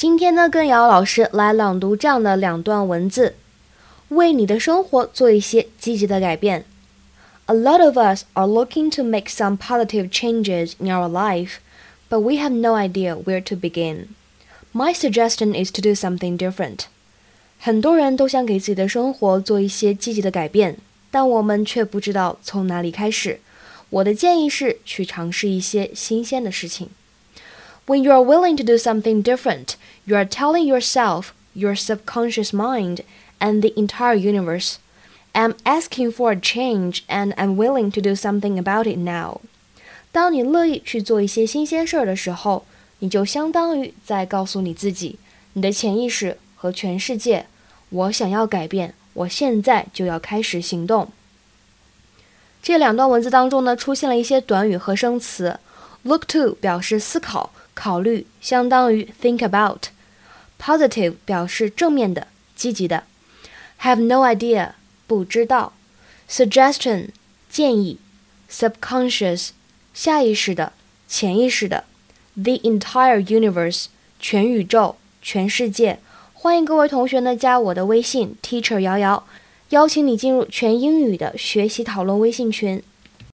今天呢，跟瑶老师来朗读这样的两段文字，为你的生活做一些积极的改变。A lot of us are looking to make some positive changes in our life, but we have no idea where to begin. My suggestion is to do something different. 很多人都想给自己的生活做一些积极的改变，但我们却不知道从哪里开始。我的建议是去尝试一些新鲜的事情。When you are willing to do something different, you are telling yourself, your subconscious mind, and the entire universe, I'm asking for a change and I'm willing to do something about it now. 当你乐意去做一些新鲜事儿的时候，你就相当于在告诉你自己、你的潜意识和全世界：我想要改变，我现在就要开始行动。这两段文字当中呢，出现了一些短语和生词。Look to 表示思考、 考虑，相当于 think about。Positive 表示正面的、积极的。Have no idea 不知道。Suggestion 建议。Subconscious 下意识的、潜意识的。The entire universe 全宇宙、全世界。欢迎各位同学呢加我的微信 Teacher 瑶瑶。邀请你进入全英语的学习讨论微信群。